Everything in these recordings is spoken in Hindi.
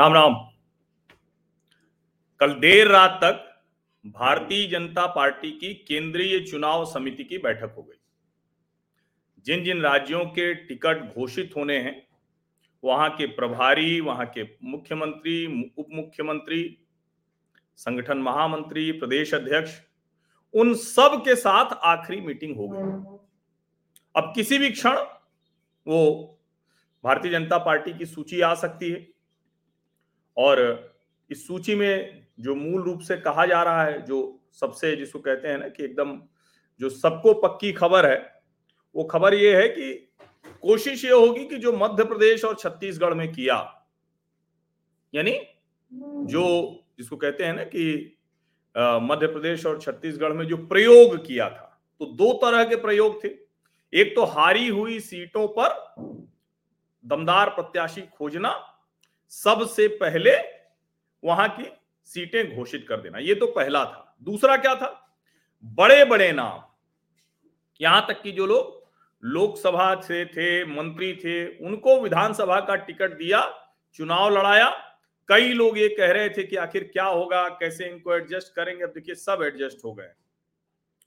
राम राम। कल देर रात तक भारतीय जनता पार्टी की केंद्रीय चुनाव समिति की बैठक हो गई। जिन जिन राज्यों के टिकट घोषित होने हैं, वहाँ के प्रभारी, वहाँ के मुख्यमंत्री उप मुख्यमंत्री संगठन महामंत्री, प्रदेश अध्यक्ष, उन सब के साथ आखिरी मीटिंग हो गई। अब किसी भी क्षण वो भारतीय जनता पार्टी की सूची आ सकती है। और इस सूची में जो मूल रूप से कहा जा रहा है, जो सबसे जिसको कहते हैं ना कि एकदम जो सबको पक्की खबर है, वो खबर ये है कि कोशिश ये होगी कि जो मध्य प्रदेश और छत्तीसगढ़ में किया, यानी जो जिसको कहते हैं ना कि मध्य प्रदेश और छत्तीसगढ़ में जो प्रयोग किया था तो दो तरह के प्रयोग थे। एक तो हारी हुई सीटों पर दमदार प्रत्याशी खोजना सबसे पहले वहाँ की सीटें घोषित कर देना। ये तो पहला था। दूसरा क्या था? बड़े बड़े नाम। यहाँ तक कि जो लोग लोकसभा से थे, मंत्री थे, उनको विधानसभा का टिकट दिया, चुनाव लड़ाया। कई लोग ये कह रहे थे कि आखिर क्या होगा, कैसे इनको एडजस्ट करेंगे? अब देखिए, सब एडजस्ट हो गए।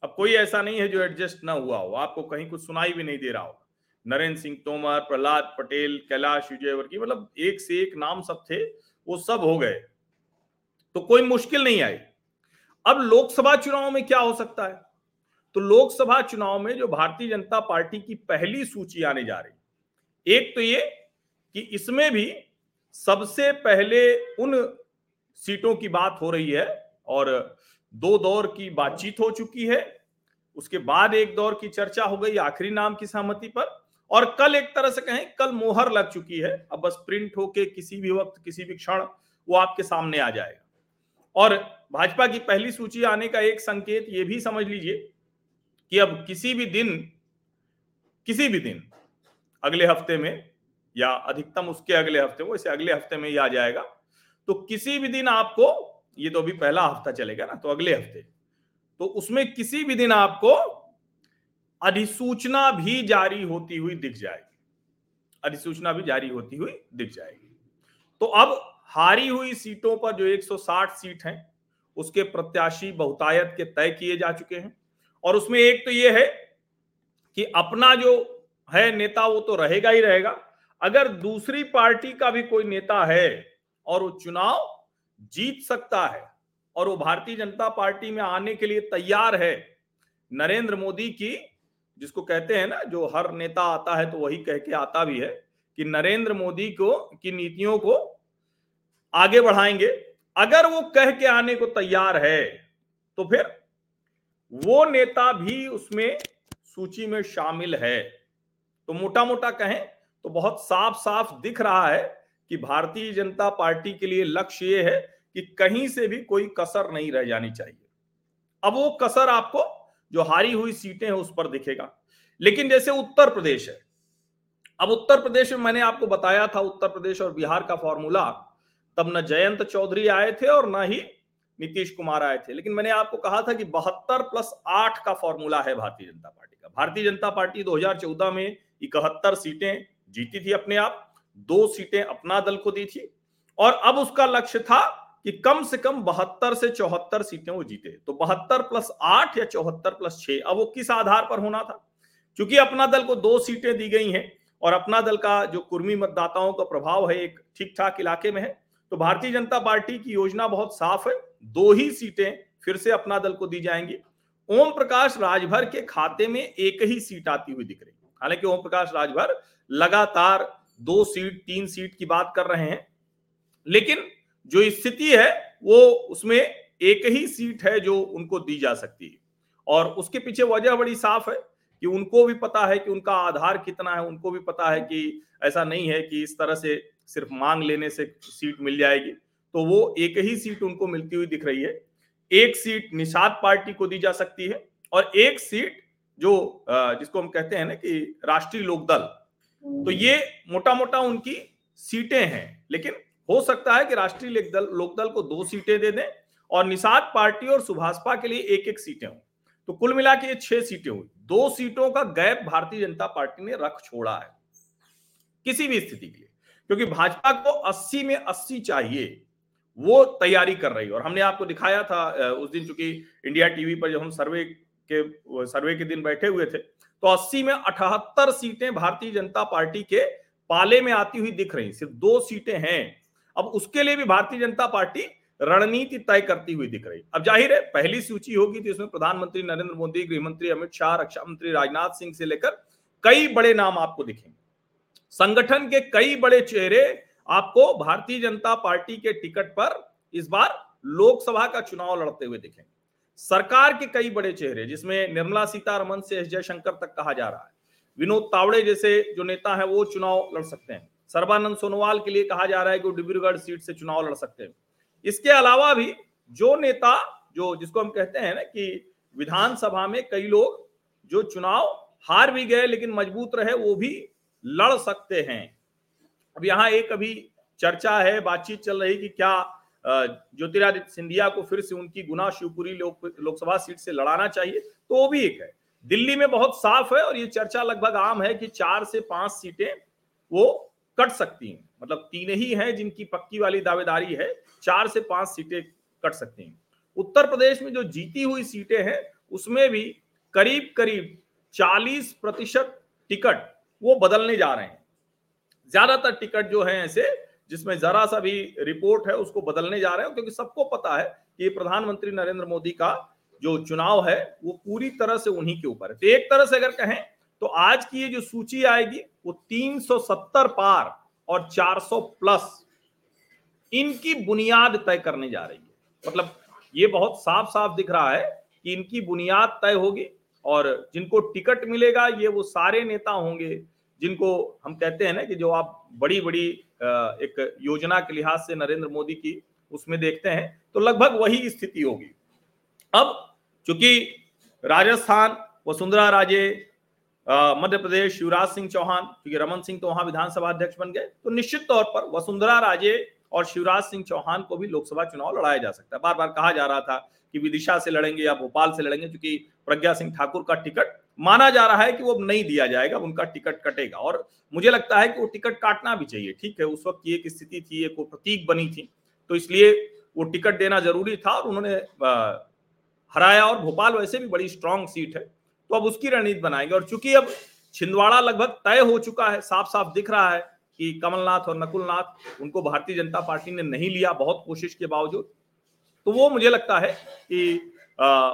अब कोई ऐसा नहीं है जो एडजस्ट ना हुआ हो। आपको कहीं कुछ सुनाई भी नहीं दे रहा हो। नरेंद्र सिंह तोमर, प्रहलाद पटेल, कैलाश विजयवर्गीय मतलब एक से एक नाम सब थे, वो सब हो गए। तो कोई मुश्किल नहीं आई। अब लोकसभा चुनाव में क्या हो सकता है? तो लोकसभा चुनाव में जो भारतीय जनता पार्टी की पहली सूची आने जा रही एक तो ये कि इसमें भी सबसे पहले उन सीटों की बात हो रही है और दो दौर की बातचीत हो चुकी है, उसके बाद एक दौर की चर्चा हो गई आखिरी नाम की सहमति पर और कल एक तरह से कहें, कल मोहर लग चुकी है। अब बस प्रिंट होके किसी भी वक्त, किसी भी क्षण वो आपके सामने आ जाएगा। और भाजपा की पहली सूची आने का एक संकेत ये भी समझ लीजिए कि अब किसी भी दिन, किसी भी दिन, अगले हफ़्ते में या अधिकतम उसके अगले हफ़्ते इसे अगले हफ़्ते में ही आ जाएगा। तो किसी भी दिन आपको, ये तो अभी पहला हफ़्ता चलेगा ना तो अगले हफ़्ते तो उसमें किसी भी दिन आपको अधिसूचना भी जारी होती हुई दिख जाएगी। अधिसूचना भी जारी होती हुई दिख जाएगी। तो अब हारी हुई सीटों पर जो 160 सीट हैं, उसके प्रत्याशी बहुतायत के तय किए जा चुके हैं। और उसमें एक तो ये है कि अपना जो है नेता, वो तो रहेगा ही रहेगा। अगर दूसरी पार्टी का भी कोई नेता है और वो चुनाव जीत सकता है और वो भारतीय जनता पार्टी में आने के लिए तैयार है, नरेंद्र मोदी की जिसको कहते हैं ना, जो हर नेता आता है तो वही कह के आता भी है कि नरेंद्र मोदी को, की नीतियों को आगे बढ़ाएँगे। अगर वो कह के आने को तैयार है तो फिर वो नेता भी उसमें सूची में शामिल है। तो मोटा मोटा कहें तो बहुत साफ़ साफ़ दिख रहा है कि भारतीय जनता पार्टी के लिए लक्ष्य ये है कि कहीं से भी कोई कसर नहीं रह जानी चाहिए। अब वो कसर आपको जो हारी हुई सीटें हैं उस पर दिखेगा। लेकिन जैसे उत्तर प्रदेश है, अब उत्तर प्रदेश में मैंने आपको बताया था उत्तर प्रदेश और बिहार का फॉर्मूला, तब न जयंत चौधरी आए थे और न ही नीतीश कुमार आए थे। लेकिन मैंने आपको कहा था कि बहत्तर प्लस आठ का फॉर्मूला है भारतीय जनता पार्टी का। भारतीय जनता पार्टी 2014 में इकहत्तर सीटें जीती थी अपने आप, दो सीटें अपना दल को दी थी, और अब उसका लक्ष्य था कि कम से कम बहत्तर से चौहत्तर सीटें वो जीते। तो बहत्तर प्लस आठ या चौहत्तर प्लस छह, अब वो किस आधार पर होना था? क्योंकि अपना दल को दो सीटें दी गई हैं और अपना दल का जो कुर्मी मतदाताओं का प्रभाव है, एक ठीक ठाक इलाके में है तो भारतीय जनता पार्टी की योजना बहुत साफ़ है। दो ही सीटें फिर से अपना दल को दी जाएँगी। ओम प्रकाश राजभर के खाते में एक ही सीट आती हुई दिख रही है। हालाँकि ओम प्रकाश राजभर लगातार दो सीट, तीन सीट की बात कर रहे हैं, लेकिन जो स्थिति है, वो उसमें एक ही सीट है जो उनको दी जा सकती है। और उसके पीछे वजह बड़ी साफ़ है कि उनको भी पता है कि उनका आधार कितना है, उनको भी पता है कि ऐसा नहीं है कि इस तरह से सिर्फ़ मांग लेने से सीट मिल जाएगी। तो वो एक ही सीट उनको मिलती हुई दिख रही है। एक सीट निषाद पार्टी को दी जा सकती है और एक सीट जो जिसको हम कहते हैं ना कि राष्ट्रीय लोकदल तो ये मोटा मोटा उनकी सीटें हैं। लेकिन हो सकता है कि राष्ट्रीय लोकदल को दो सीटें दे दें और निषाद पार्टी और सुभाषपा के लिए एक एक सीटें हों। तो कुल मिला के ये छह सीटें हुई। दो सीटों का गैप भारतीय जनता पार्टी ने रख छोड़ा है, किसी भी स्थिति के लिए। क्योंकि भाजपा को 80 में 80 चाहिए, वो तैयारी कर रही है। और हमने आपको दिखाया था उस दिन चूँकि इंडिया टीवी पर जब हम सर्वे के सर्वे के दिन बैठे हुए थे तो 80 में अठहत्तर सीटें भारतीय जनता पार्टी के पाले में आती हुई दिख रही सिर्फ़ दो सीटें हैं। अब उसके लिए भी भारतीय जनता पार्टी रणनीति तय करती हुई दिख रही। अब ज़ाहिर है, पहली सूची होगी तो इसमें प्रधानमंत्री नरेंद्र मोदी गृह मंत्री अमित शाह रक्षा मंत्री राजनाथ सिंह से लेकर कई बड़े नाम आपको दिखेंगे। संगठन के कई बड़े चेहरे आपको भारतीय जनता पार्टी के टिकट पर इस बार लोकसभा का चुनाव लड़ते हुए दिखेंगे। सरकार के कई बड़े चेहरे, जिसमें निर्मला सीतारमन से एस. जयशंकर तक कहा जा रहा है, विनोद तावड़े जैसे जो नेता है, वो चुनाव लड़ सकते हैं। सर्बानंद सोनोवाल के लिए कहा जा रहा है कि वो डिब्रूगढ़ सीट से चुनाव लड़ सकते हैं। इसके अलावा भी जो नेता, जो जिसको हम कहते हैं ना कि विधानसभा में कई लोग जो चुनाव हार भी गए लेकिन मज़बूत रहे, वो भी लड़ सकते हैं। अब यहाँ एक अभी चर्चा है, बातचीत चल रही कि क्या ज्योतिरादित्य सिंधिया को फिर से उनकी गुना शिवपुरी लोकसभा सीट से लड़ाना चाहिए तो वो भी एक है। दिल्ली में बहुत साफ़ है और ये चर्चा लगभग आम है कि चार से पाँच सीटें वो कट सकती हैं। मतलब तीन ही हैं जिनकी पक्की वाली दावेदारी है, चार से पाँच सीटें कट सकती हैं। उत्तर प्रदेश में जो जीती हुई सीटें हैं, उसमें भी करीब करीब 40 प्रतिशत टिकट वो बदलने जा रहे हैं। ज़्यादातर टिकट जो है ऐसे, जिसमें जरा सा भी रिपोर्ट है, उसको बदलने जा रहे हैं। क्योंकि सबको पता है कि प्रधानमंत्री नरेंद्र मोदी का जो चुनाव है, वो पूरी तरह से उन्हीं के ऊपर है। तो एक तरह से अगर कहें तो आज की ये जो सूची आएगी वो 370 पार और 400 प्लस इनकी बुनियाद तय करने जा रही है। मतलब ये बहुत साफ़ साफ़ दिख रहा है कि इनकी बुनियाद तय होगी और जिनको टिकट मिलेगा, ये वो सारे नेता होंगे जिनको हम कहते हैं ना कि जो आप बड़ी बड़ी एक योजना के लिहाज से नरेंद्र मोदी की उसमें देखते हैं तो लगभग वही स्थिति होगी। अब चूँकि राजस्थान, वसुंधरा राजे मध्य प्रदेश शिवराज सिंह चौहान, क्योंकि रमन सिंह तो वहाँ विधानसभा अध्यक्ष बन गए तो निश्चित तौर पर वसुंधरा राजे और शिवराज सिंह चौहान को भी लोकसभा चुनाव लड़ाया जा सकता है। बार बार कहा जा रहा था कि विदिशा से लड़ेंगे या भोपाल से लड़ेंगे, क्योंकि प्रज्ञा सिंह ठाकुर का टिकट माना जा रहा है कि वो नहीं दिया जाएगा उनका टिकट कटेगा। और मुझे लगता है कि वो टिकट काटना भी चाहिए, ठीक है, उस वक्त की एक स्थिति थी, एक प्रतीक बनी थी तो इसलिए वो टिकट देना ज़रूरी था और उन्होंने हराया और भोपाल वैसे भी बड़ी स्ट्रांग सीट है। तो अब उसकी रणनीति बनाएँगे। और चूँकि अब छिंदवाड़ा लगभग तय हो चुका है साफ़ साफ़ दिख रहा है कि कमलनाथ और नकुलनाथ उनको भारतीय जनता पार्टी ने नहीं लिया बहुत कोशिश के बावजूद तो वो मुझे लगता है कि आ,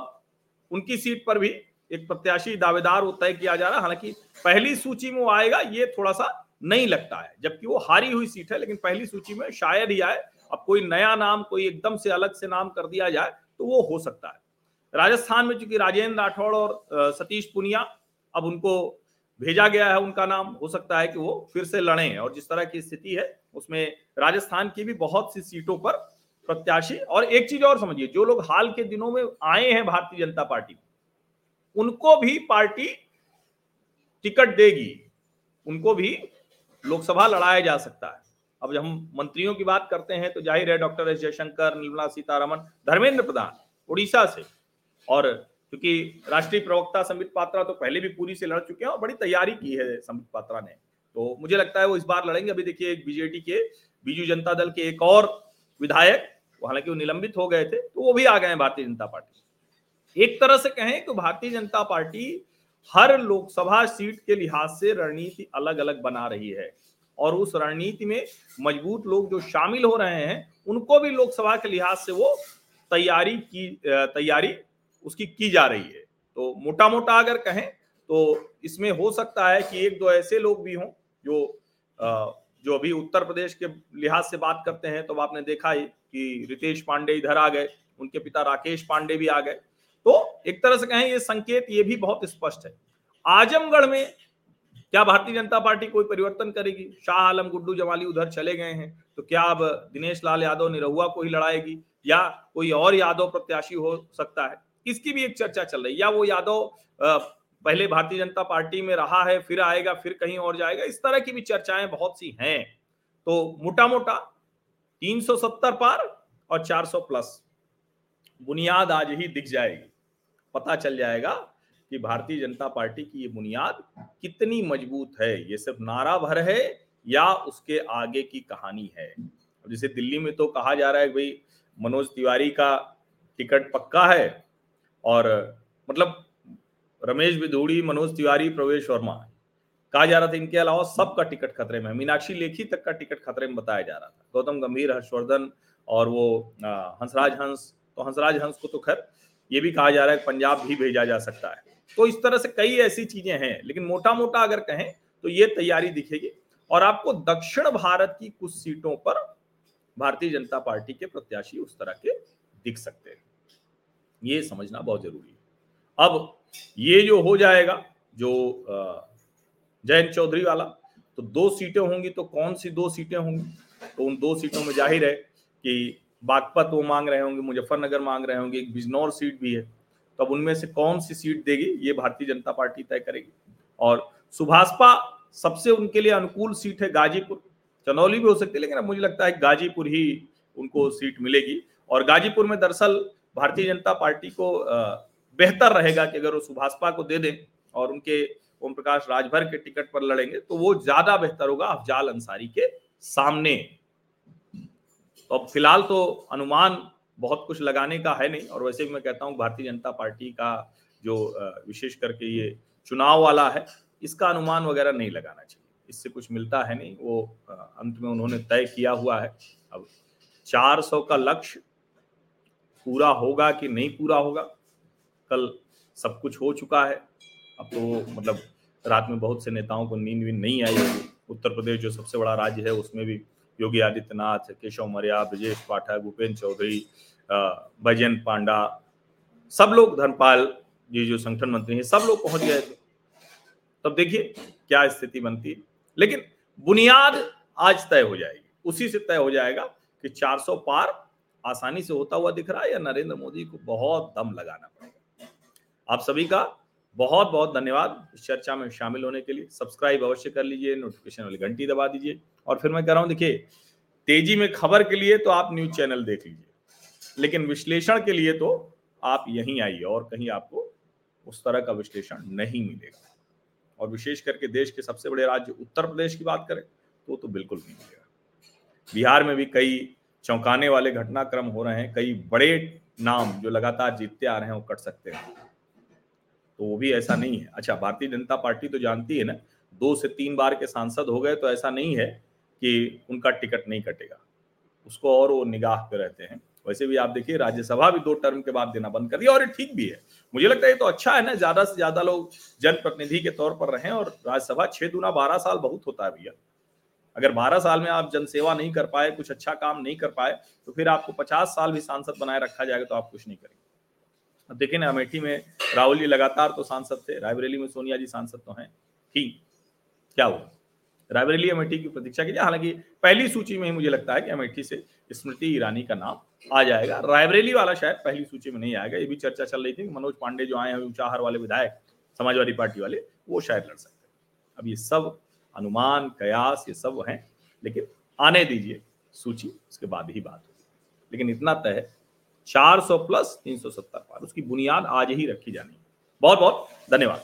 उनकी सीट पर भी एक प्रत्याशी दावेदार वो तय किया जा रहा है। हालाँकि पहली सूची में वो आएगा ये थोड़ा सा नहीं लगता है जबकि वो हारी हुई सीट है लेकिन पहली सूची में शायद ही आए। अब कोई नया नाम कोई एकदम से अलग से नाम कर दिया जाए तो वो हो सकता है। राजस्थान में चूँकि राजेंद्र राठौड़ और सतीश पुनिया अब उनको भेजा गया है उनका नाम, हो सकता है कि वो फिर से लड़े और जिस तरह की स्थिति है, उसमें राजस्थान की भी बहुत सी सीटों पर प्रत्याशी और एक चीज़ और समझिए, जो लोग हाल के दिनों में आए हैं भारतीय जनता पार्टी, उनको भी पार्टी टिकट देगी, उनको भी लोकसभा लड़ाया जा सकता है। अब जब हम मंत्रियों की बात करते हैं तो ज़ाहिर है डॉक्टर एस जयशंकर, निर्मला सीतारमन धर्मेंद्र प्रधान उड़ीसा से और क्योंकि राष्ट्रीय प्रवक्ता संबित पात्रा तो पहले भी पूरी से लड़ चुके हैं और बड़ी तैयारी की है संबित पात्रा ने। तो मुझे लगता है वो इस बार लड़ेंगे। अभी देखिए एक बीजेटी के, बीजू जनता दल के एक और विधायक हालाँकि वो निलंबित हो गए थे तो वो भी आ गए हैं भारतीय जनता पार्टी। एक तरह से कहें तो भारतीय जनता पार्टी हर लोकसभा सीट के लिहाज से रणनीति अलग अलग बना रही है और उस रणनीति में मज़बूत लोग जो शामिल हो रहे हैं, उनको भी लोकसभा के लिहाज से वो तैयारी की तैयारी उसकी की जा रही है। तो मोटा मोटा अगर कहें तो इसमें हो सकता है कि एक दो ऐसे लोग भी हों जो जो अभी उत्तर प्रदेश के लिहाज से बात करते हैं तो आपने देखा ही कि रितेश पांडे इधर आ गए, उनके पिता राकेश पांडे भी आ गए। तो एक तरह से कहें, ये संकेत ये भी बहुत स्पष्ट है। आजमगढ़ में क्या भारतीय जनता पार्टी कोई परिवर्तन करेगी? शाह आलम, गुड्डू जमाली उधर चले गए हैं तो क्या अब दिनेश लाल यादव, निरहुआ को ही लड़ाएगी? या कोई और यादव प्रत्याशी हो सकता है? इसकी भी एक चर्चा चल रही है। या वो यादव पहले भारतीय जनता पार्टी में रहा है, फिर आएगा, फिर कहीं और जाएगा, इस तरह की भी चर्चाएँ बहुत सी हैं। तो मोटा मोटा 370 पार और 400 प्लस। बुनियाद आज ही दिख जाएगी। पता चल जाएगा कि भारतीय जनता पार्टी की ये बुनियाद कितनी मज़बूत है। ये सिर्फ़ नारा भर है या उसके आगे की कहानी है? जैसे दिल्ली में तो कहा जा रहा है भाई, मनोज तिवारी का टिकट पक्का है और मतलब रमेश बिधूड़ी मनोज तिवारी, प्रवेश वर्मा। कहा जा रहा था इनके अलावा सबका टिकट खतरे में। मीनाक्षी लेखी तक का टिकट खतरे में बताया जा रहा था। गौतम गंभीर, हर्षवर्धन और वो हंसराज हंस। तो हंसराज हंस को तो खैर, ये भी कहा जा रहा है पंजाब भी भेजा जा सकता है। तो इस तरह से कई ऐसी चीज़ें हैं, लेकिन मोटा मोटा अगर कहें तो ये तैयारी दिखेगी। और आपको दक्षिण भारत की कुछ सीटों पर भारतीय जनता पार्टी के प्रत्याशी उस तरह के दिख सकते हैं। ये समझना बहुत ज़रूरी है। अब ये जो हो जाएगा, जो जयंत चौधरी वाला तो दो सीटें होंगी तो कौन सी दो सीटें होंगी? तो उन दो सीटों में ज़ाहिर है कि बागपत वो मांग रहे होंगे, मुजफ्फरनगर मांग रहे होंगे, एक बिजनौर सीट भी है। तो अब उनमें से कौन सी सीट देगी, ये भारतीय जनता पार्टी तय करेगी। और सुभाषपा सबसे उनके लिए अनुकूल सीट है गाजीपुर। चनौली भी हो सकती है, लेकिन अब मुझे लगता है गाजीपुर ही उनको सीट मिलेगी। और गाजीपुर में दरअसल भारतीय जनता पार्टी को बेहतर रहेगा कि अगर वो सुभाषपा को दे दें और उनके ओम प्रकाश राजभर के टिकट पर लड़ेंगे तो वो ज़्यादा बेहतर होगा अफजाल अंसारी के सामने। तो अब फ़िलहाल तो अनुमान बहुत कुछ लगाने का है नहीं, और वैसे भी मैं कहता हूँ भारतीय जनता पार्टी का जो विशेष करके ये चुनाव वाला है, इसका अनुमान वगैरह नहीं लगाना चाहिए। इससे कुछ मिलता है नहीं, वो अंत में उन्होंने तय किया हुआ है। अब 400 का लक्ष्य पूरा होगा कि नहीं पूरा होगा? कल सब कुछ हो चुका है। अब तो मतलब रात में बहुत से नेताओं को नींद भी नहीं आई उत्तर प्रदेश जो सबसे बड़ा राज्य है, उसमें भी योगी आदित्यनाथ, केशव मौर्य, ब्रजेश पाठक भूपेन्द्र चौधरी भजन पांडा, सब लोग, धर्मपाल जी जो संगठन मंत्री हैं, सब लोग पहुँच गए थे। तब देखिए क्या स्थिति बनती है। लेकिन बुनियाद आज तय हो जाएगी। उसी से तय हो जाएगा कि 400 पार आसानी से होता हुआ दिख रहा है या नरेंद्र मोदी को बहुत दम लगाना पड़ेगा। आप सभी का बहुत बहुत धन्यवाद इस चर्चा में शामिल होने के लिए। सब्सक्राइब अवश्य कर लीजिए, नोटिफिकेशन वाली घंटी दबा दीजिए। और फिर मैं कह रहा हूँ, देखिए, तेज़ी में खबर के लिए तो आप न्यूज़ चैनल देख लीजिए, लेकिन विश्लेषण के लिए तो आप यहीं आइए और कहीं आपको उस तरह का विश्लेषण नहीं मिलेगा। और विशेष करके देश के सबसे बड़े राज्य उत्तर प्रदेश की बात करें तो तो बिल्कुल नहीं मिलेगा। बिहार में भी कई चौंकाने वाले घटनाक्रम हो रहे हैं, कई बड़े नाम जो लगातार जीतते आ रहे हैं वो कट सकते हैं। तो वो भी ऐसा नहीं है। अच्छा भारतीय जनता पार्टी तो जानती है ना, दो से तीन बार के सांसद हो गए तो ऐसा नहीं है कि उनका टिकट नहीं कटेगा। उसको और वो निगाह पे रहते हैं। वैसे भी आप देखिए, राज्यसभा भी दो टर्म के बाद देना बंद कर दिया और ये ठीक भी है। मुझे लगता है ये तो अच्छा है ना, ज़्यादा से ज़्यादा लोग जनप्रतिनिधि के तौर पर रहें और राज्यसभा छह दुना बारह साल बहुत होता है भैया। अगर बारह साल में आप जनसेवा नहीं कर पाए, कुछ अच्छा काम नहीं कर पाए तो फिर आपको पचास साल भी सांसद बनाए रखा जाएगा तो आप कुछ नहीं करेंगे। देखिए ना, अमेठी में राहुल जी लगातार तो सांसद थे, रायबरेली में सोनिया जी सांसद तो हैं ठीक क्या हुआ? रायबरेली अमेठी की प्रतीक्षा कीजिए हालाँकि पहली सूची में ही मुझे लगता है कि अमेठी से स्मृति ईरानी का नाम आ जाएगा। रायबरेली वाला शायद पहली सूची में नहीं आएगा, ये भी चर्चा चल रही थी कि मनोज पांडे जो आए हैं ऊंचाहर वाले विधायक, समाजवादी पार्टी वाले, वो शायद लड़ सकते हैं। अब ये सब अनुमान कयास, ये सब हैं। लेकिन आने दीजिए सूची, उसके बाद ही बात होगी। लेकिन इतना तय है, चार सौ प्लस तीन सौ सत्तर पार। उसकी बुनियाद आज ही रखी जानी बहुत बहुत धन्यवाद।